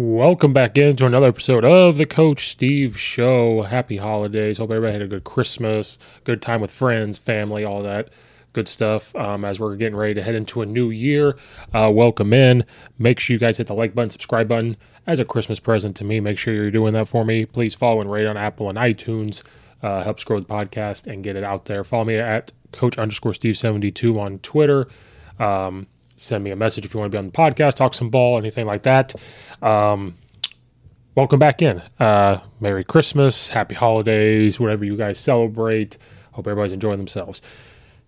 Welcome back into another episode of the Coach Steve Show. Happy holidays. Hope everybody had a good Christmas, good time with friends, family, all that good stuff. Um, as we're getting ready to head into a new year, uh, welcome in. Make sure you guys hit the like button, subscribe button as a Christmas present to me. Make sure you're doing that for me. Please follow and rate on Apple and iTunes. Uh, helps grow the podcast and get it out there. Follow me at Coach underscore Steve seventy two on Twitter. Um, send me a message if you want to be on the podcast, talk some ball, anything like that. Um, welcome back in. Uh, Merry Christmas, Happy Holidays, whatever you guys celebrate. Hope everybody's enjoying themselves.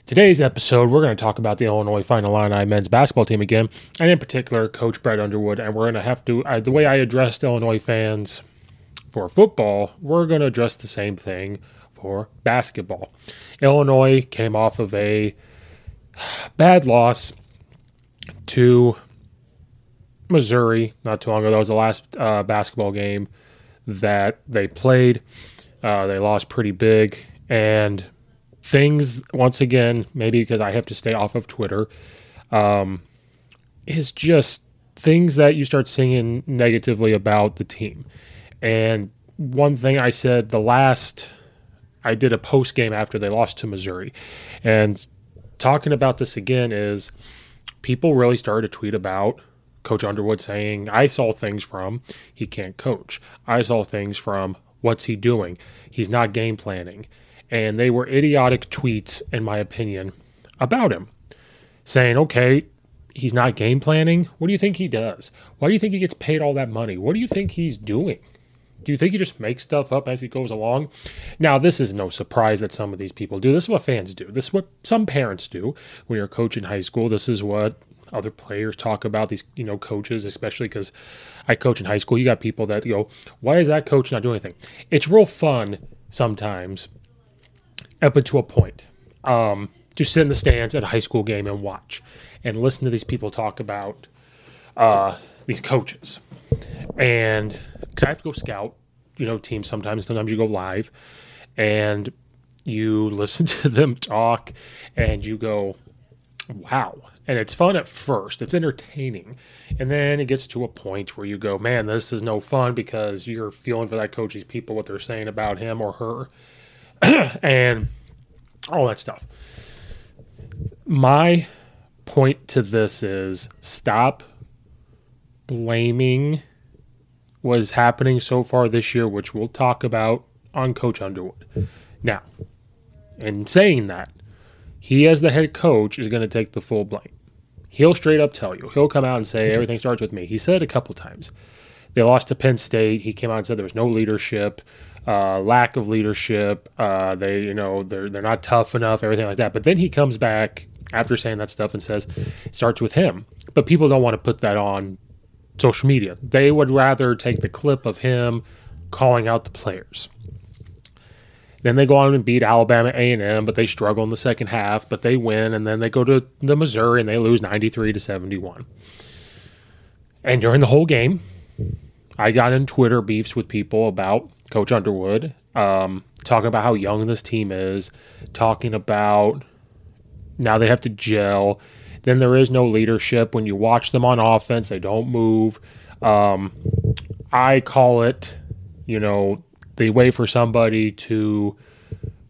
Today's episode, we're going to talk about the Illinois Fighting Illini men's basketball team again, and in particular, Coach Brad Underwood. And we're going to have to, uh, the way I addressed Illinois fans for football, we're going to address the same thing for basketball. Illinois came off of a bad loss to Missouri not too long ago. That was the last uh, basketball game that they played. Uh, they lost pretty big. And things, once again, maybe because I have to stay off of Twitter, um, is just things that you start seeing negatively about the team. And one thing I said the last, I did a post game after they lost to Missouri. And talking about this again is people really started to tweet about Coach Underwood saying, I saw things from he can't coach. I saw things from what's he doing? He's not game planning. And they were idiotic tweets, in my opinion, about him, saying, okay, he's not game planning. What do you think he does? Why do you think he gets paid all that money? What do you think he's doing? Do you think he just makes stuff up as he goes along? Now, this is no surprise that some of these people do. This is what fans do. This is what some parents do when you're a coach in high school. This is what other players talk about these, you know, coaches, especially because I coach in high school. You got people that go, why is that coach not doing anything? It's real fun sometimes up to a point um, to sit in the stands at a high school game and watch and listen to these people talk about uh, these coaches. And because I have to go scout, you know, teams sometimes. Sometimes you go live and you listen to them talk and you go, wow. And it's fun at first, it's entertaining. And then it gets to a point where you go, man, this is no fun because you're feeling for that coach's people, what they're saying about him or her, and all that stuff. My point to this is stop blaming what is happening so far this year, which we'll talk about on Coach Underwood. Now, in saying that, he, as the head coach, is going to take the full blame. He'll straight up tell you. He'll come out and say, everything starts with me. He said it a couple times. They lost to Penn State. He came out and said there was no leadership, uh, lack of leadership. Uh, they, you know, they're they're not tough enough, everything like that. But then he comes back after saying that stuff and says it starts with him. But people don't want to put that on social media. They would rather take the clip of him calling out the players. Then they go on and beat Alabama A&M, but they struggle in the second half, but they win and then they go to the Missouri and they lose 93 to 71. And during the whole game, I got in Twitter beefs with people about Coach Underwood, um, talking about how young this team is, talking about now they have to gel. Then there is no leadership. When you watch them on offense, they don't move. Um, I call it, you know, they wait for somebody to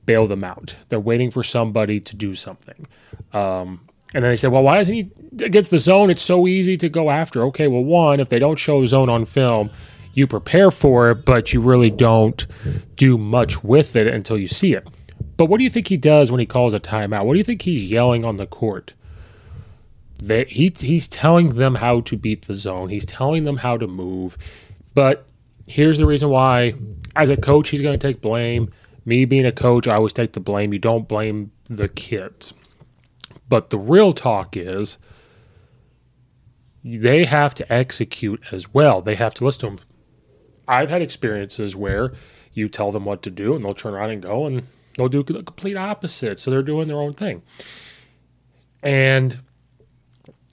bail them out. They're waiting for somebody to do something. Um, and then they said, well, why doesn't he against the zone? It's so easy to go after. Okay, well, one, if they don't show zone on film, you prepare for it, but you really don't do much with it until you see it. But what do you think he does when he calls a timeout? What do you think he's yelling on the court? That he, he's telling them how to beat the zone. He's telling them how to move. But here's the reason why as a coach, he's going to take blame. Me being a coach, I always take the blame. You don't blame the kids. But the real talk is they have to execute as well. They have to listen to them. I've had experiences where you tell them what to do and they'll turn around and go and they'll do the complete opposite. So they're doing their own thing. And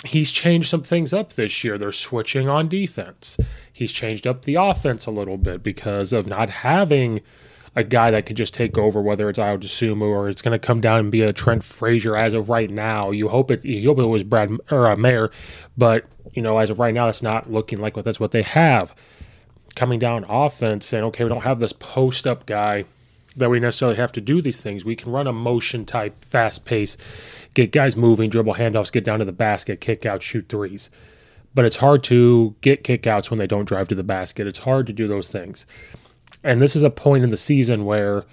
he's changed some things up this year. They're switching on defense. He's changed up the offense a little bit because of not having a guy that can just take over, whether it's Ayo Dosunmu or it's going to come down and be a Trent Frazier as of right now. You hope it. You hope it was Brad or uh, Mayer, but you know, as of right now, that's not looking like what that's what they have. Coming down offense, and okay, we don't have this post up guy that we necessarily have to do these things. We can run a motion type, fast pace, get guys moving, dribble handoffs, get down to the basket, kick out, shoot threes. But it's hard to get kickouts when they don't drive to the basket. It's hard to do those things. And this is a point in the season where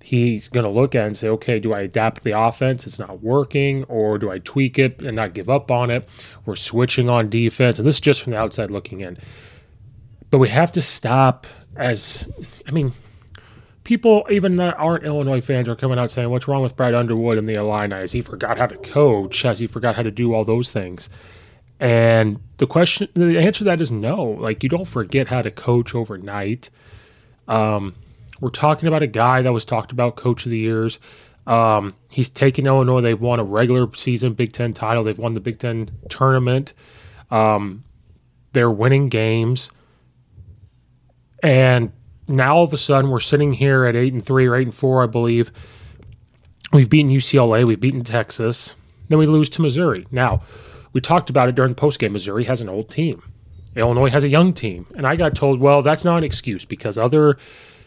he's going to look at and say, okay, do I adapt the offense? It's not working, or do I tweak it and not give up on it? We're switching on defense. And this is just from the outside looking in. But we have to stop as, I mean, people even that aren't Illinois fans are coming out saying, "What's wrong with Brad Underwood and the Illini? Has he forgot how to coach? Has he forgot how to do all those things?" And the question, the answer to that is no. Like you don't forget how to coach overnight. Um, we're talking about a guy that was talked about coach of the years. Um, he's taken Illinois. They've won a regular season Big Ten title. They've won the Big Ten tournament. Um, they're winning games, and now all of a sudden we're sitting here at eight and three or eight and four, I believe. We've beaten UCLA, we've beaten Texas, then we lose to Missouri. Now, we talked about it during the postgame. Missouri has an old team. Illinois has a young team. And I got told, well, that's not an excuse because other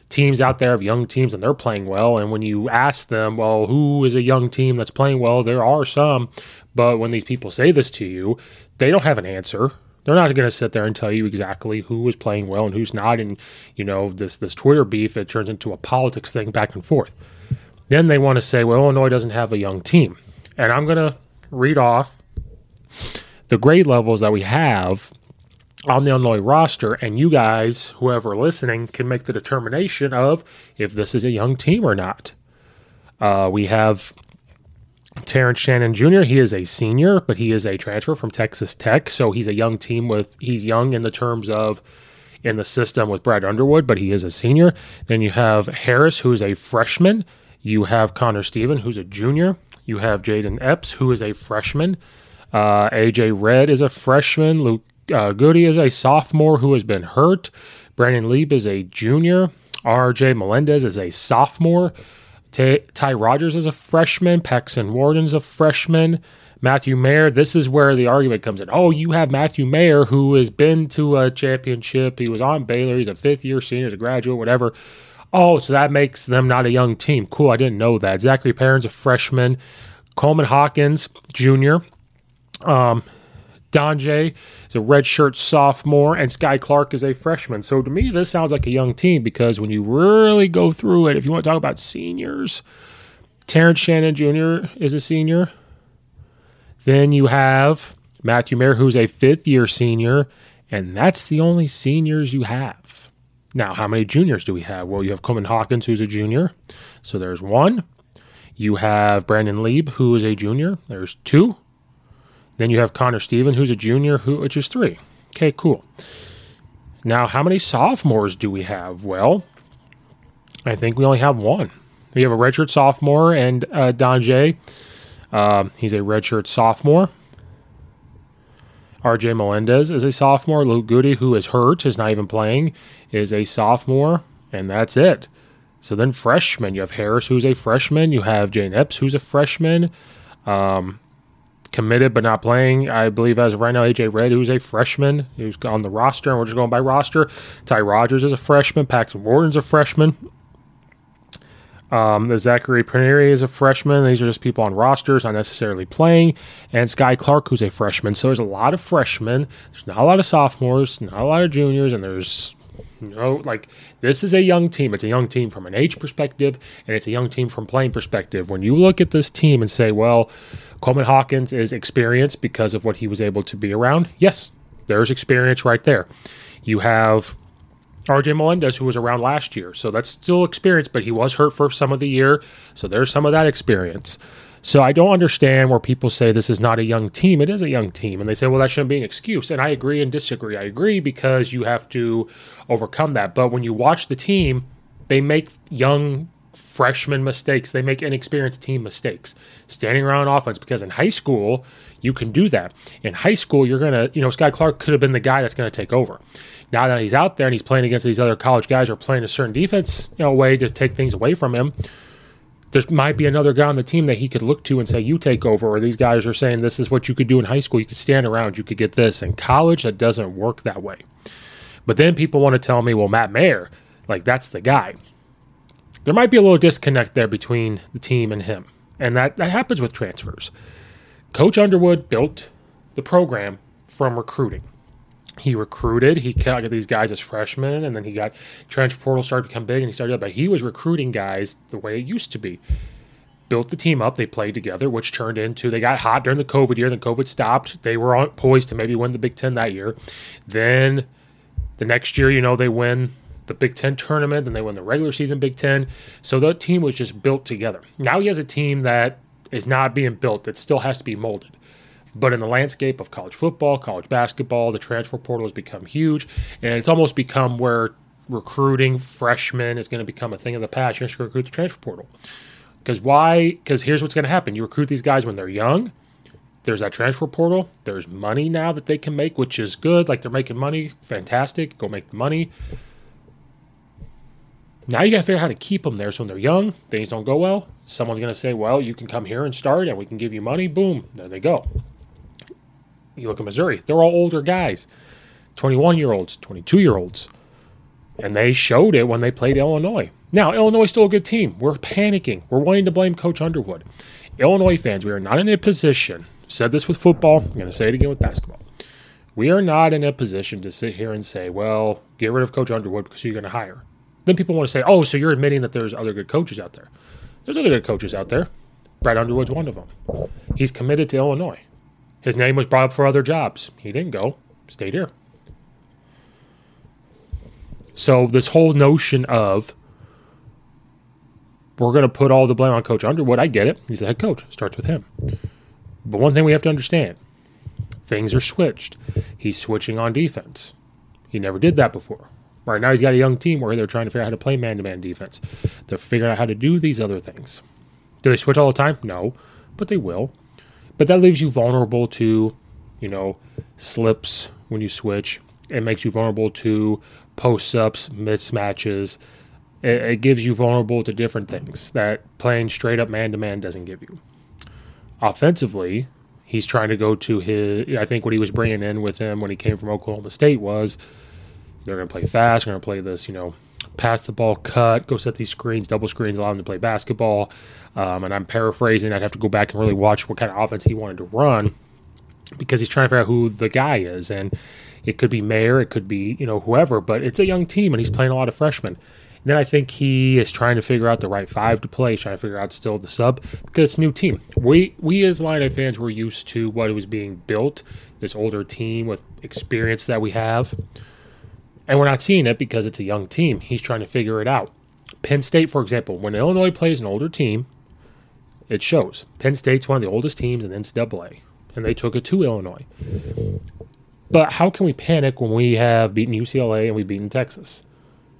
teams out there have young teams and they're playing well. And when you ask them, well, who is a young team that's playing well? There are some. But when these people say this to you, they don't have an answer. They're not going to sit there and tell you exactly who is playing well and who's not. And you know this this Twitter beef it turns into a politics thing back and forth. Then they want to say, well, Illinois doesn't have a young team, and I'm going to read off the grade levels that we have on the Illinois roster, and you guys, whoever listening, can make the determination of if this is a young team or not. Uh, we have Terrence Shannon Jr. He is a senior, but he is a transfer from Texas Tech, so he's a young team with he's young in the terms of in the system with Brad Underwood, but he is a senior. Then you have Harris, who is a freshman. You have Connor Serven, who's a junior. You have Jayden Epps, who is a freshman. Uh, AJ Redd is a freshman. Luke uh, Goode is a sophomore who has been hurt. Brandon Lieb is a junior. RJ Melendez is a sophomore. Ty, Ty Rodgers is a freshman. Paxton Warden's a freshman. Matthew Mayer, this is where the argument comes in. Oh, you have Matthew Mayer, who has been to a championship. He was on Baylor. He's a fifth year senior, he's a graduate, whatever. Oh, so that makes them not a young team. Cool. I didn't know that. Zacharie Perrin's a freshman. Coleman Hawkins, junior. Um, Dainja is a redshirt sophomore, and Skyy Clark is a freshman. So to me, this sounds like a young team because when you really go through it, if you want to talk about seniors, Terrence Shannon Jr. is a senior. Then you have Matthew Mayer, who's a fifth year senior, and that's the only seniors you have. Now, how many juniors do we have? Well, you have Coleman Hawkins, who's a junior. So there's one. You have Brandon Lieb, who is a junior. There's two. Then you have Connor Serven, who's a junior, who which is three. Okay, cool. Now, how many sophomores do we have? Well, I think we only have one. We have a redshirt sophomore and uh, Dainja. Uh, he's a redshirt sophomore. RJ Melendez is a sophomore. Luke Goody, who is hurt, is not even playing, is a sophomore, and that's it. So then freshmen, you have Harris, who's a freshman. You have Jayden Epps, who's a freshman. Um, committed but not playing. I believe as of right now, AJ Redd, who's a freshman, who's on the roster, and we're just going by roster. Ty Rodgers is a freshman. Paxton Warden's a freshman. Um, the Zachary Paneri is a freshman. These are just people on rosters, not necessarily playing. And Skyy Clark, who's a freshman. So there's a lot of freshmen. There's not a lot of sophomores, not a lot of juniors, and there's you know, like this is a young team. It's a young team from an age perspective, and it's a young team from playing perspective. When you look at this team and say, well, Coleman Hawkins is experienced because of what he was able to be around, yes, there's experience right there. You have RJ Melendez, who was around last year. So that's still experience, but he was hurt for some of the year. So there's some of that experience. So I don't understand where people say this is not a young team. It is a young team. And they say, well, that shouldn't be an excuse. And I agree and disagree. I agree because you have to overcome that. But when you watch the team, they make young freshman mistakes. They make inexperienced team mistakes. Standing around offense because in high school, you can do that. In high school, you're going to, you know, Skyy Clark could have been the guy that's going to take over. Now that he's out there and he's playing against these other college guys or playing a certain defense, you know, way to take things away from him, there might be another guy on the team that he could look to and say, "You take over." Or these guys are saying, "This is what you could do in high school. You could stand around. You could get this." In college, that doesn't work that way. But then people want to tell me, "Well, Matt Mayer, like that's the guy." There might be a little disconnect there between the team and him, and that that happens with transfers. Coach Underwood built the program from recruiting he recruited. He got these guys as freshmen, and then he got transfer portal started to become big, and he started up. But he was recruiting guys the way it used to be. Built the team up. They played together, which turned into they got hot during the COVID year. Then COVID stopped. They were on, poised to maybe win the Big Ten that year. Then the next year, you know, they win the Big Ten tournament, then they win the regular season Big Ten. So the team was just built together. Now he has a team that is not being built, that still has to be molded. But in the landscape of college football, college basketball, the transfer portal has become huge, and it's almost become where recruiting freshmen is going to become a thing of the past. You're going to recruit the transfer portal. Because why? Because here's what's going to happen: you recruit these guys when they're young. There's that transfer portal. There's money now that they can make, which is good. Like they're making money, fantastic. Go make the money. Now you got to figure out how to keep them there. So when they're young, things don't go well. Someone's going to say, "Well, you can come here and start, and we can give you money." Boom, there they go. You look at Missouri, they're all older guys 21 year olds, 22 year olds. And they showed it when they played Illinois. Now, Illinois is still a good team. We're panicking. We're wanting to blame Coach Underwood. Illinois fans, we are not in a position, said this with football, I'm going to say it again with basketball. We are not in a position to sit here and say, well, get rid of Coach Underwood because you're going to hire. Then people want to say, oh, so you're admitting that there's other good coaches out there. There's other good coaches out there. Brad Underwood's one of them. He's committed to Illinois. His name was brought up for other jobs. He didn't go, stayed here. So, this whole notion of we're going to put all the blame on Coach Underwood, I get it. He's the head coach. Starts with him. But one thing we have to understand things are switched. He's switching on defense. He never did that before. Right now, he's got a young team where they're trying to figure out how to play man to man defense. They're figuring out how to do these other things. Do they switch all the time? No, but they will. But that leaves you vulnerable to, you know, slips when you switch. It makes you vulnerable to post ups, mismatches. It, it gives you vulnerable to different things that playing straight up man to man doesn't give you. Offensively, he's trying to go to his. I think what he was bringing in with him when he came from Oklahoma State was they're going to play fast. They're going to play this, you know, pass the ball, cut, go set these screens, double screens, allow them to play basketball. Um, and I'm paraphrasing. I'd have to go back and really watch what kind of offense he wanted to run because he's trying to figure out who the guy is. And it could be Mayer, it could be, you know, whoever, but it's a young team and he's playing a lot of freshmen. And then I think he is trying to figure out the right five to play, trying to figure out still the sub because it's new team. We we as Illini fans were used to what was being built, this older team with experience that we have. And we're not seeing it because it's a young team. He's trying to figure it out. Penn State, for example, when Illinois plays an older team, it shows. Penn State's one of the oldest teams in NCAA, and they took it to Illinois. But how can we panic when we have beaten UCLA and we've beaten Texas?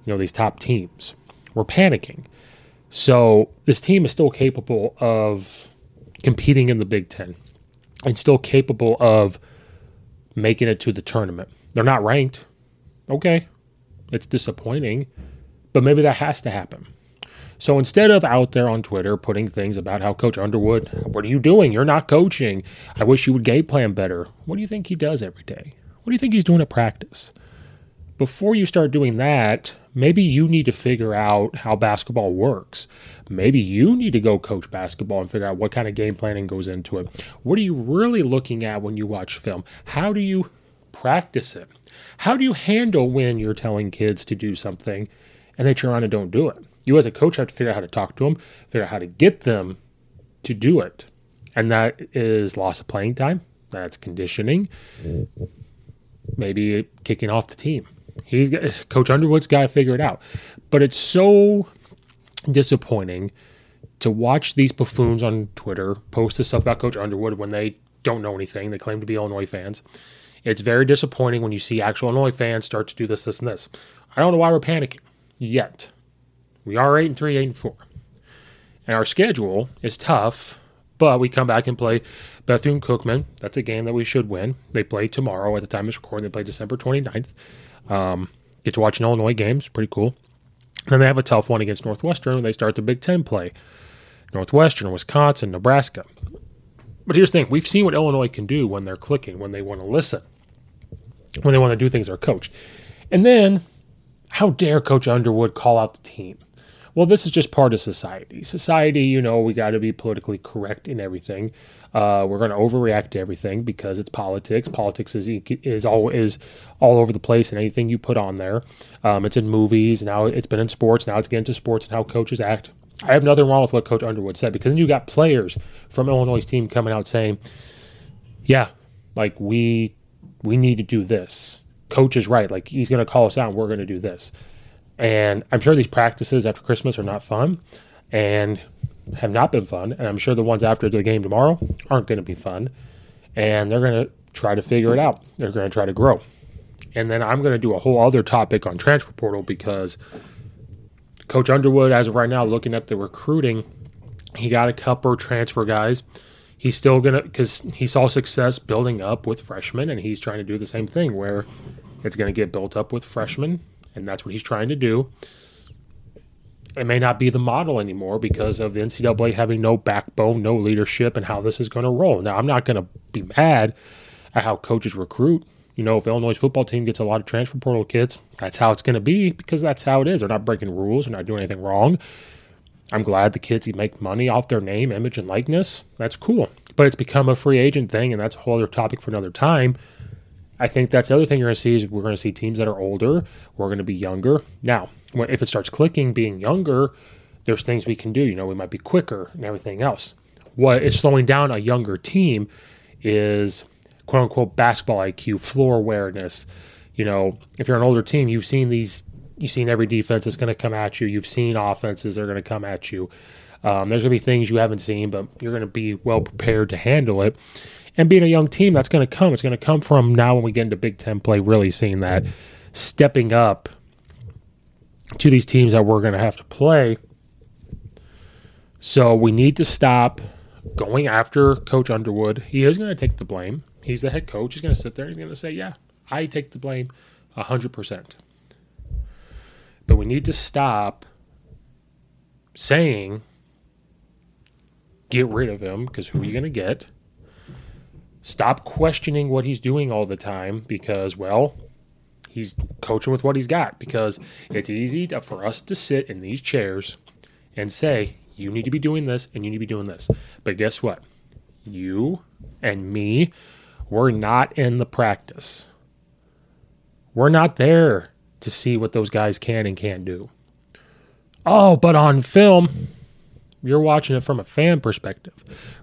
You know, these top teams. We're panicking. So this team is still capable of competing in the Big Ten and still capable of making it to the tournament. They're not ranked. Okay. It's disappointing, but maybe that has to happen. So instead of out there on Twitter putting things about how Coach Underwood, what are you doing? You're not coaching. I wish you would game plan better. What do you think he does every day? What do you think he's doing at practice? Before you start doing that, maybe you need to figure out how basketball works. Maybe you need to go coach basketball and figure out what kind of game planning goes into it. What are you really looking at when you watch film? How do you practice it? How do you handle when you're telling kids to do something and they turn around and don't do it? You, as a coach, have to figure out how to talk to them, figure out how to get them to do it. And that is loss of playing time. That's conditioning. Maybe kicking off the team. He's got, Coach Underwood's got to figure it out. But it's so disappointing to watch these buffoons on Twitter post this stuff about Coach Underwood when they don't know anything. They claim to be Illinois fans. It's very disappointing when you see actual Illinois fans start to do this, this, and this. I don't know why we're panicking yet. We are eight and three, eight and four, and our schedule is tough. But we come back and play Bethune Cookman. That's a game that we should win. They play tomorrow at the time of recording. They play December 29th. Um, get to watch an Illinois game. It's pretty cool. And they have a tough one against Northwestern when they start the Big Ten play. Northwestern, Wisconsin, Nebraska. But here's the thing we've seen what Illinois can do when they're clicking, when they want to listen, when they want to do things are coached. And then, how dare Coach Underwood call out the team? Well, this is just part of society. Society, you know, we got to be politically correct in everything. Uh, we're going to overreact to everything because it's politics. Politics is is all is all over the place, and anything you put on there, um, it's in movies. Now it's been in sports. Now it's getting to sports and how coaches act. I have nothing wrong with what Coach Underwood said because then you got players from Illinois' team coming out saying, "Yeah, like we we need to do this. Coach is right. Like he's going to call us out, and we're going to do this." And I'm sure these practices after Christmas are not fun, and have not been fun, and I'm sure the ones after the game tomorrow aren't going to be fun. And they're going to try to figure it out. They're going to try to grow. And then I'm going to do a whole other topic on transfer portal because Coach Underwood, as of right now, looking at the recruiting, he got a couple transfer guys. He's still to, because he saw success building up with freshmen, and he's trying to do the same thing where it's to get built up with freshmen, and that's what he's trying to do it may not be the model anymore because of the NCAA having no backbone, no leadership, and how this is going to roll. Now, I'm not going to be mad at how coaches recruit. You know, if Illinois football team gets a lot of transfer portal kids, that's how it's going to be because that's how it is. They're not breaking rules, they're not doing anything wrong. I'm glad the kids make money off their name, image, and likeness. That's cool. But it's become a free agent thing, and that's a whole other topic for another time. I think that's the other thing you're going to see is we're going to see teams that are older. We're going to be younger. Now, if it starts clicking, being younger, there's things we can do. You know, we might be quicker and everything else. What is slowing down a younger team is quote unquote basketball IQ, floor awareness. You know, if you're an older team, you've seen these, you've seen every defense that's going to come at you. You've seen offenses that are going to come at you. Um, there's going to be things you haven't seen, but you're going to be well prepared to handle it. And being a young team, that's going to come. It's going to come from now when we get into Big Ten play, really seeing that stepping up to these teams that we're going to have to play. So we need to stop going after Coach Underwood. He is going to take the blame. He's the head coach. He's going to sit there. He's going to say, "Yeah, I take the blame, hundred percent." But we need to stop saying, "Get rid of him," because who are you going to get? Stop questioning what he's doing all the time because, well, he's coaching with what he's got because it's easy to, for us to sit in these chairs and say, you need to be doing this and you need to be doing this. But guess what? You and me, we're not in the practice. We're not there to see what those guys can and can't do. Oh, but on film, you're watching it from a fan perspective.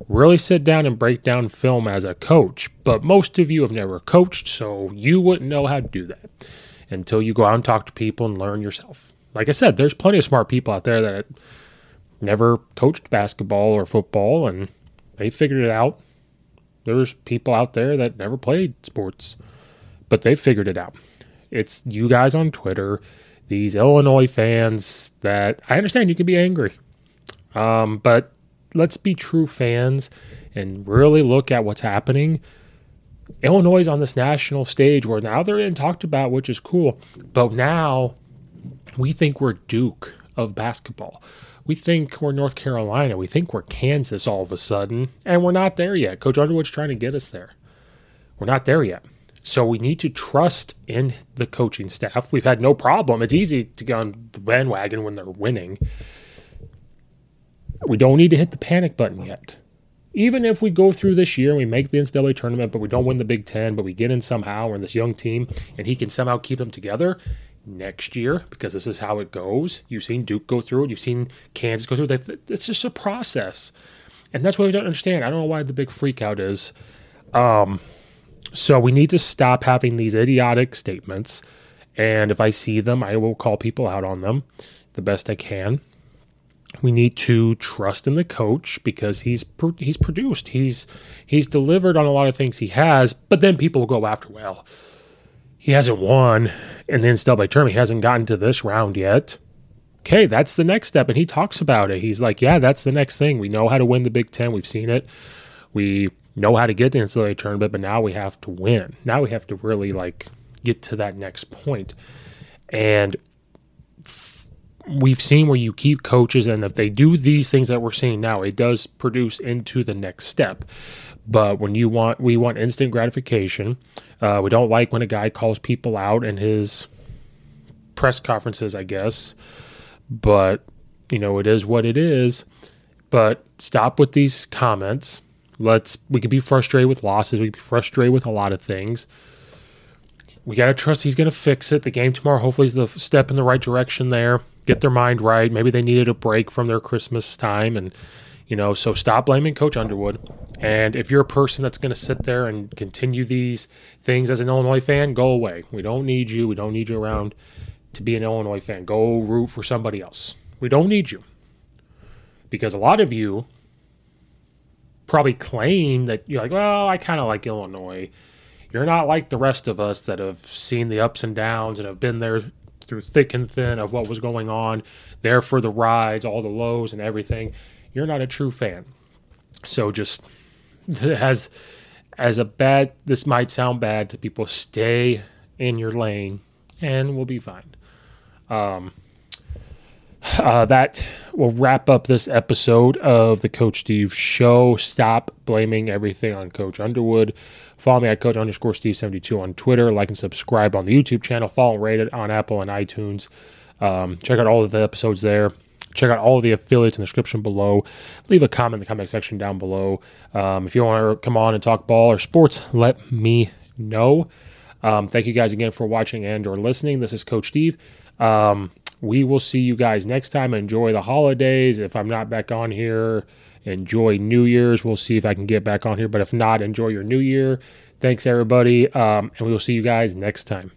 Really sit down and break down film as a coach. But most of you have never coached, so you wouldn't know how to do that until you go out and talk to people and learn yourself. Like I said, there's plenty of smart people out there that never coached basketball or football and they figured it out. There's people out there that never played sports, but they figured it out. It's you guys on Twitter, these Illinois fans that I understand you can be angry. Um, but let's be true fans and really look at what's happening. Illinois is on this national stage where now they're getting talked about, which is cool. But now we think we're Duke of basketball. We think we're North Carolina. We think we're Kansas all of a sudden, and we're not there yet. Coach Underwood's trying to get us there. We're not there yet. So we need to trust in the coaching staff. We've had no problem. It's easy to get on the bandwagon when they're winning. We don't need to hit the panic button yet. Even if we go through this year and we make the NCAA tournament, but we don't win the Big Ten, but we get in somehow, we're in this young team, and he can somehow keep them together next year, because this is how it goes. You've seen Duke go through it, you've seen Kansas go through it. It's just a process. And that's what we don't understand. I don't know why the big freak out is. Um, so we need to stop having these idiotic statements. And if I see them, I will call people out on them the best I can. We need to trust in the coach because he's he's produced. He's he's delivered on a lot of things he has but then people will go after well he hasn't won. And then still by term he hasn't gotten to this round yet. Okay that's the next step. And he talks about it. He's like yeah that's the next thing. We know how to win the big ten. We've seen it. We know how to get the NCAA tournament but now we have to win now we have to really like get to that next point and we've seen where you keep coaches, and if they do these things that we're seeing now, it does produce into the next step. But when you want, we want instant gratification. Uh, we don't like when a guy calls people out in his press conferences, I guess. But you know, it is what it is. But stop with these comments. Let's. We could be frustrated with losses. We could be frustrated with a lot of things we got to trust he's to fix it. The game tomorrow hopefully is the step in the right direction there. Get their mind right. Maybe they needed a break from their Christmas time and you know, so stop blaming Coach Underwood. And if you're a person that's to sit there and continue these things as an Illinois fan, go away. We don't need you. We don't need you around to be an Illinois fan. Go root for somebody else. We don't need you. Because a lot of you probably claim that you're like, well, I kind of like Illinois you're not like the rest of us that have seen the ups and downs and have been there through thick and thin of what was going on, there for the rides, all the lows and everything. You're not a true fan. So just as as a bad this might sound bad to people, stay in your lane and we'll be fine. Um, uh, that will wrap up this episode of the Coach Steve Show. Stop blaming everything on Coach Underwood. Follow me at Coach underscore Steve seventy two on Twitter. Like and subscribe on the YouTube channel. Follow and rate it on Apple and iTunes. Um, check out all of the episodes there. Check out all of the affiliates in the description below. Leave a comment in the comment section down below. Um, if you want to come on and talk ball or sports, let me know. Um, thank you guys again for watching and or listening. This is Coach Steve. Um, we will see you guys next time. Enjoy the holidays. If I'm not back on here, enjoy New Year's. We'll see if I can get back on here. But if not, enjoy your New Year. Thanks, everybody. Um, and we will see you guys next time.